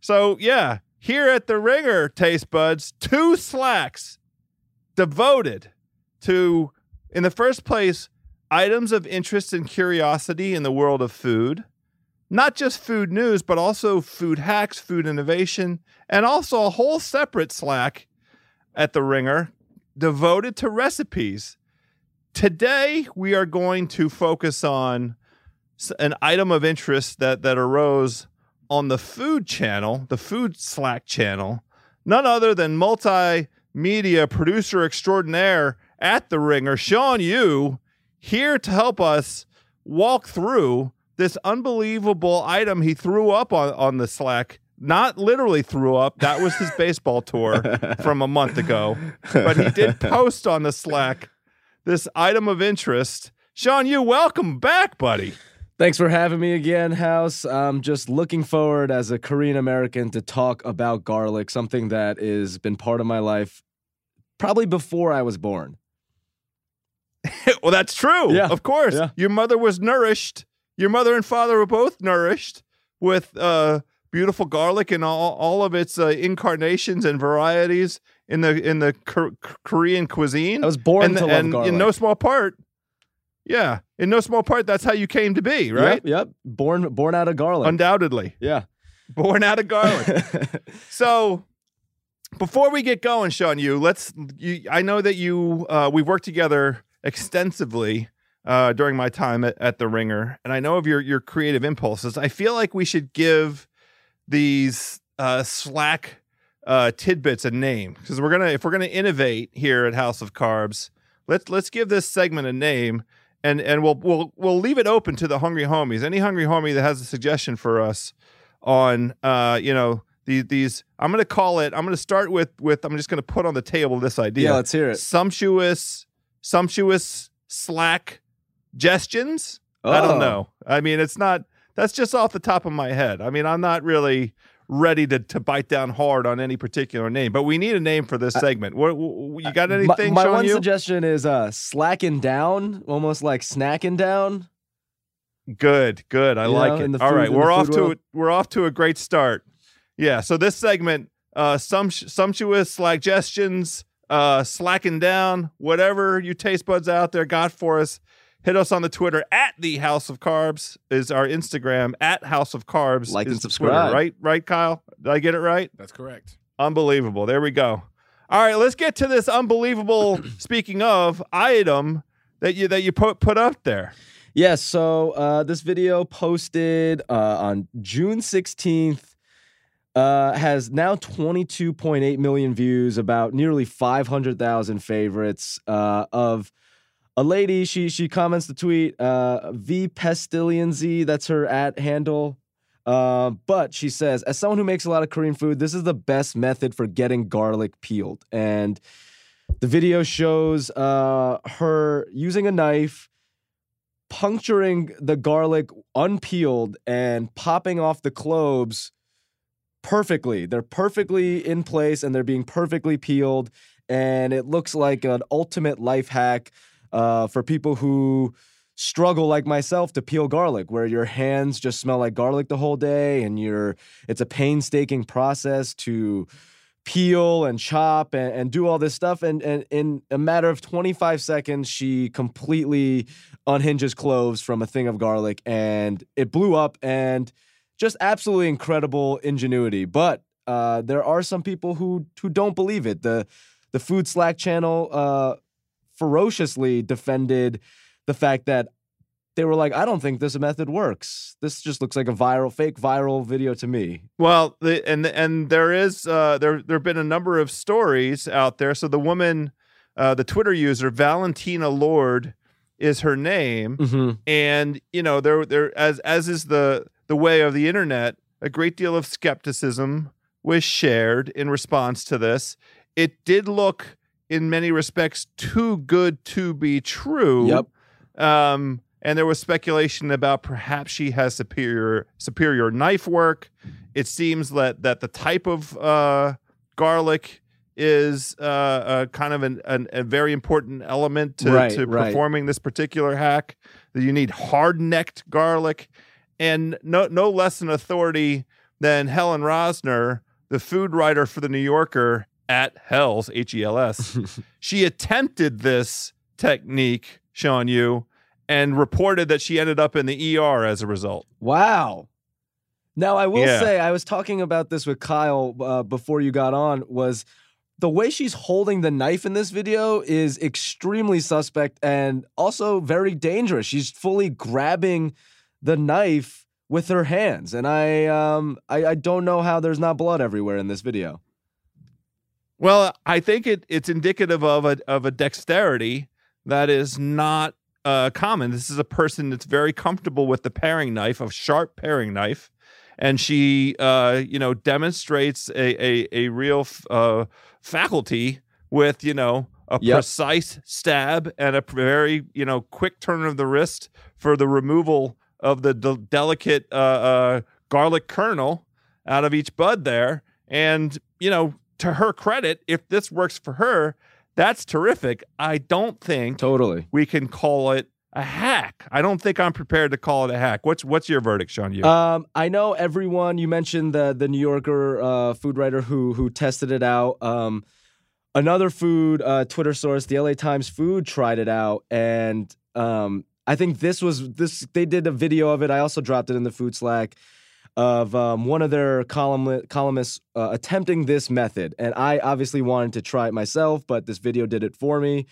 So yeah, here at the Ringer Taste Buds, two Slacks devoted to, in the first place, items of interest and curiosity in the world of food. Not just food news, but also food hacks, food innovation, and also a whole separate Slack at the Ringer devoted to recipes. Today, we are going to focus on an item of interest that, that arose on the food channel, the food Slack channel, none other than multimedia producer extraordinaire at the Ringer, Sean Yu, here to help us walk through this unbelievable item he threw up on, on the Slack. Not literally threw up. That was his baseball tour from a month ago. But he did post on the Slack this item of interest. Sean, you welcome back, buddy. Thanks for having me again, House. I'm just looking forward as a Korean American to talk about garlic, something that has been part of my life probably before I was born. well, that's true. Yeah. Of course. Yeah. Your mother was nourished. Your mother and father were both nourished with uh, beautiful garlic and all, all of its uh, incarnations and varieties in the in the Kor- Korean cuisine. I was born and to love and garlic. in no small part, yeah, in no small part, that's how you came to be, right? Yep, yep. Born born out of garlic. Undoubtedly, yeah. born out of garlic. So, before we get going, Sean, you let's. You, I know that you. Uh, we've worked together extensively uh, during my time at, at the Ringer, and I know of your your creative impulses. I feel like we should give these uh, Slack uh, tidbits a name because we're gonna if we're gonna innovate here at House of Carbs, let's let's give this segment a name. And, and we'll we'll we'll leave it open to the hungry homies. Any hungry homie that has a suggestion for us on uh you know these these I'm gonna call it I'm gonna start with with I'm just gonna put on the table this idea. Yeah, let's hear it. Sumptuous sumptuous slack gestions. I Oh. don't know. I mean it's not that's just off the top of my head. I mean I'm not really ready to to bite down hard on any particular name, but we need a name for this segment. What, you got My- anything? my Sean, one you? suggestion is uh slacking down, almost like snacking down. Good, good. I You like know, it. the All food- right, we're off food to it. We're off to a great start. Yeah. So this segment, uh, sumpt- sumptuous suggestions, uh, slacking down, whatever you taste buds out there got for us. Hit us on the Twitter at the House of Carbs is our Instagram at House of Carbs. Like and subscribe. Twitter, right, right, Kyle. Did I get it right? That's correct. Unbelievable. There we go. All right, let's get to this unbelievable. speaking of item that you that you put put up there. Yes, so uh, this video posted uh, on June 16th uh, has now 22.8 million views, about nearly 500,000 favorites uh, of a lady. She she comments the tweet, uh, V Pestillion Z, that's her at handle. Uh, but she says, as someone who makes a lot of Korean food, this is the best method for getting garlic peeled. And the video shows uh, her using a knife, puncturing the garlic unpeeled and popping off the cloves perfectly. They're perfectly in place and they're being perfectly peeled. And it looks like an ultimate life hack uh, for people who struggle like myself to peel garlic where your hands just smell like garlic the whole day and you're it's a painstaking process to peel and chop and, and do all this stuff. And, and in a matter of 25 seconds she completely unhinges cloves from a thing of garlic and it blew up and just absolutely incredible ingenuity. But uh, there are some people who who don't believe it. The the food slack channel uh, ferociously defended the fact that they were like, I don't think this method works. This just looks like a viral, fake viral video to me. Well, the, and and there is uh, there there have been a number of stories out there. So the woman uh, the Twitter user Valentina Lord is her name, Mhm. and you know there there as as is the the way of the internet, a great deal of skepticism was shared in response to this. It did look in many respects too good to be true. Yep. Um, and there was speculation about perhaps she has superior superior knife work. It seems that that the type of uh, garlic is uh, uh, kind of an, an, a very important element to, Right, to right. performing this particular hack. That you need hard necked garlic, and no no less an authority than Helen Rosner, the food writer for the New Yorker at Hell's H E L S. she attempted this technique, Sean you, and reported that she ended up in the ER as a result. Wow. Now I will Yeah. say I was talking about this with Kyle uh, before you got on was the way she's holding the knife in this video is extremely suspect and also very dangerous. She's fully grabbing the knife with her hands, and I um I, I don't know how there's not blood everywhere in this video. Well, I think it it's indicative of a of a dexterity that is not uh, common. This is a person that's very comfortable with the paring knife, a sharp paring knife, and she uh, you know demonstrates a a, a real f- uh, faculty with you know a Yep. precise stab and a very you know quick turn of the wrist for the removal of the de- delicate uh, uh, garlic kernel out of each bud there. And, you know, to her credit, if this works for her, that's terrific. I don't think Totally. we can call it a hack. I don't think I'm prepared to call it a hack. What's what's your verdict, Sean? You? Um, I know everyone. You mentioned the the New Yorker uh, food writer who who tested it out. Um, another food uh, Twitter source, the LA Times Food, tried it out, and um, I think this was this. They did a video of it. I also dropped it in the food Slack of um, one of their column columnists uh, attempting this method, and I obviously wanted to try it myself, but this video did it for me.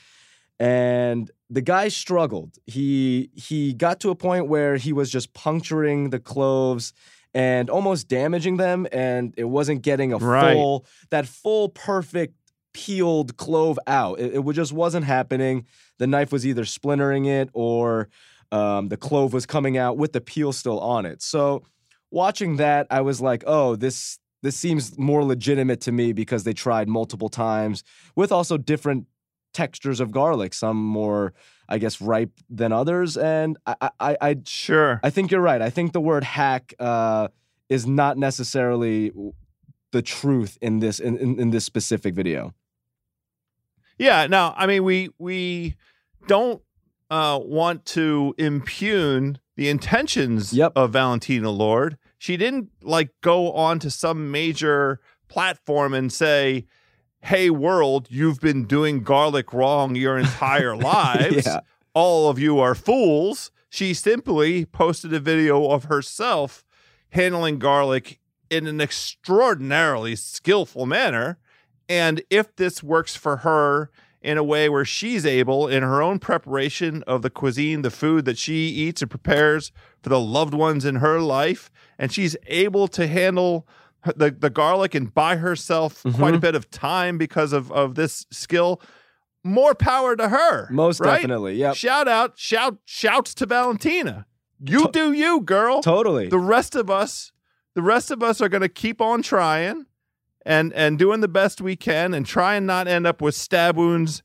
And the guy struggled. He he got to a point where he was just puncturing the cloves and almost damaging them, and it wasn't getting a Right. full that full perfect peeled clove out. It, it just wasn't happening. The knife was either splintering it or um, the clove was coming out with the peel still on it. So watching that, I was like, oh, this this seems more legitimate to me because they tried multiple times with also different textures of garlic, some more, I guess, ripe than others. And I, I, I, I sure. I think you're right. I think the word hack uh, is not necessarily the truth in this in, in, in this specific video. Yeah, no, I mean we we don't uh, want to impugn the intentions Yep. of Valentina Lord. She didn't like go on to some major platform and say, "Hey world, you've been doing garlic wrong your entire lives. Yeah. All of you are fools." She simply posted a video of herself handling garlic in an extraordinarily skillful manner. And if this works for her in a way where she's able, in her own preparation of the cuisine, the food that she eats and prepares for the loved ones in her life, and she's able to handle the, the garlic and buy herself quite a Mhm. bit of time because of, of this skill, more power to her. Most right? definitely. Yep. Shout out, shout, shouts to Valentina. You do you, girl Totally. the rest of us the rest of us are going to keep on trying and and doing the best we can and try and not end up with stab wounds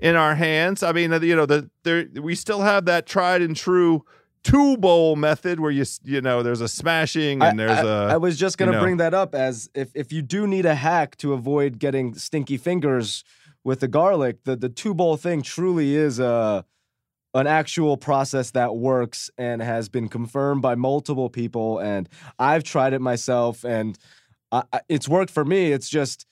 in our hands i mean uh, you know the there we still have that tried and true two bowl method where you you know there's a smashing and I- there's I, a I was just gonna you know. bring that up as if if you do need a hack to avoid getting stinky fingers with the garlic, the the two bowl thing truly is a an actual process that works and has been confirmed by multiple people. And I've tried it myself, and I, I- it's worked for me. It's just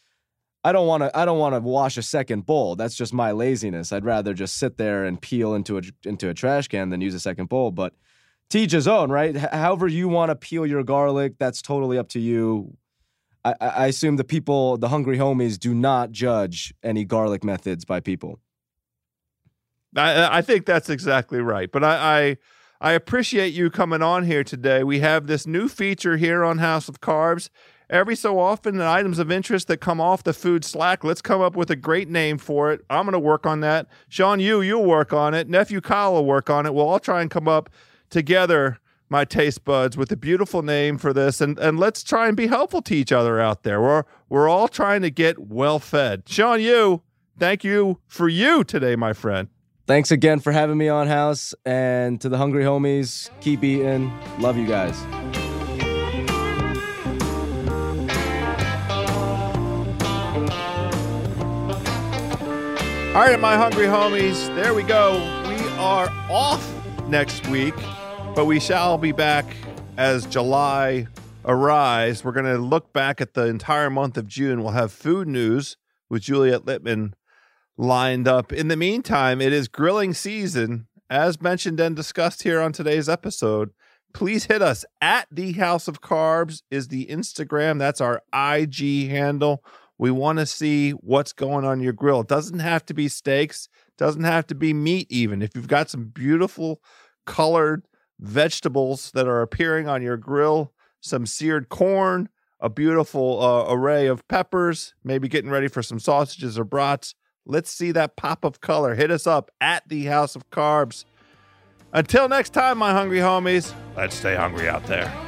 I don't want to I don't want to wash a second bowl. That's just my laziness. I'd rather just sit there and peel into a into a trash can than use a second bowl. But teach each his own, right? H- however you want to peel your garlic, that's totally up to you. I, I I assume the people, the hungry homies, do not judge any garlic methods by people. I, I think that's exactly right. But I, I I appreciate you coming on here today. We have this new feature here on House of Carbs, every so often the items of interest that come off the food slack. Let's come up with a great name for it. I'm going to work on that. Sean, you you'll work on it. Nephew Kyle will work on it. We'll all try and come up together, my taste buds, with a beautiful name for this, and and let's try and be helpful to each other out there. We're we're all trying to get well fed. Sean, you thank you for you today, my friend. Thanks again for having me on House. And to the hungry homies, keep eating. Love you guys. All right, my hungry homies, there we go. We are off next week, but we shall be back as July arrives. We're going to look back at the entire month of June. We'll have food news with Juliet Litman lined up. In the meantime, it is grilling season, as mentioned and discussed here on today's episode. Please hit us at the House of Carbs is the Instagram. That's our IG handle. We want to see what's going on your grill. It doesn't have to be steaks, doesn't have to be meat even. If you've got some beautiful colored vegetables that are appearing on your grill, some seared corn, a beautiful uh, array of peppers, maybe getting ready for some sausages or brats. Let's see that pop of color. Hit us up at the House of Carbs. Until next time, my hungry homies, let's stay hungry out there.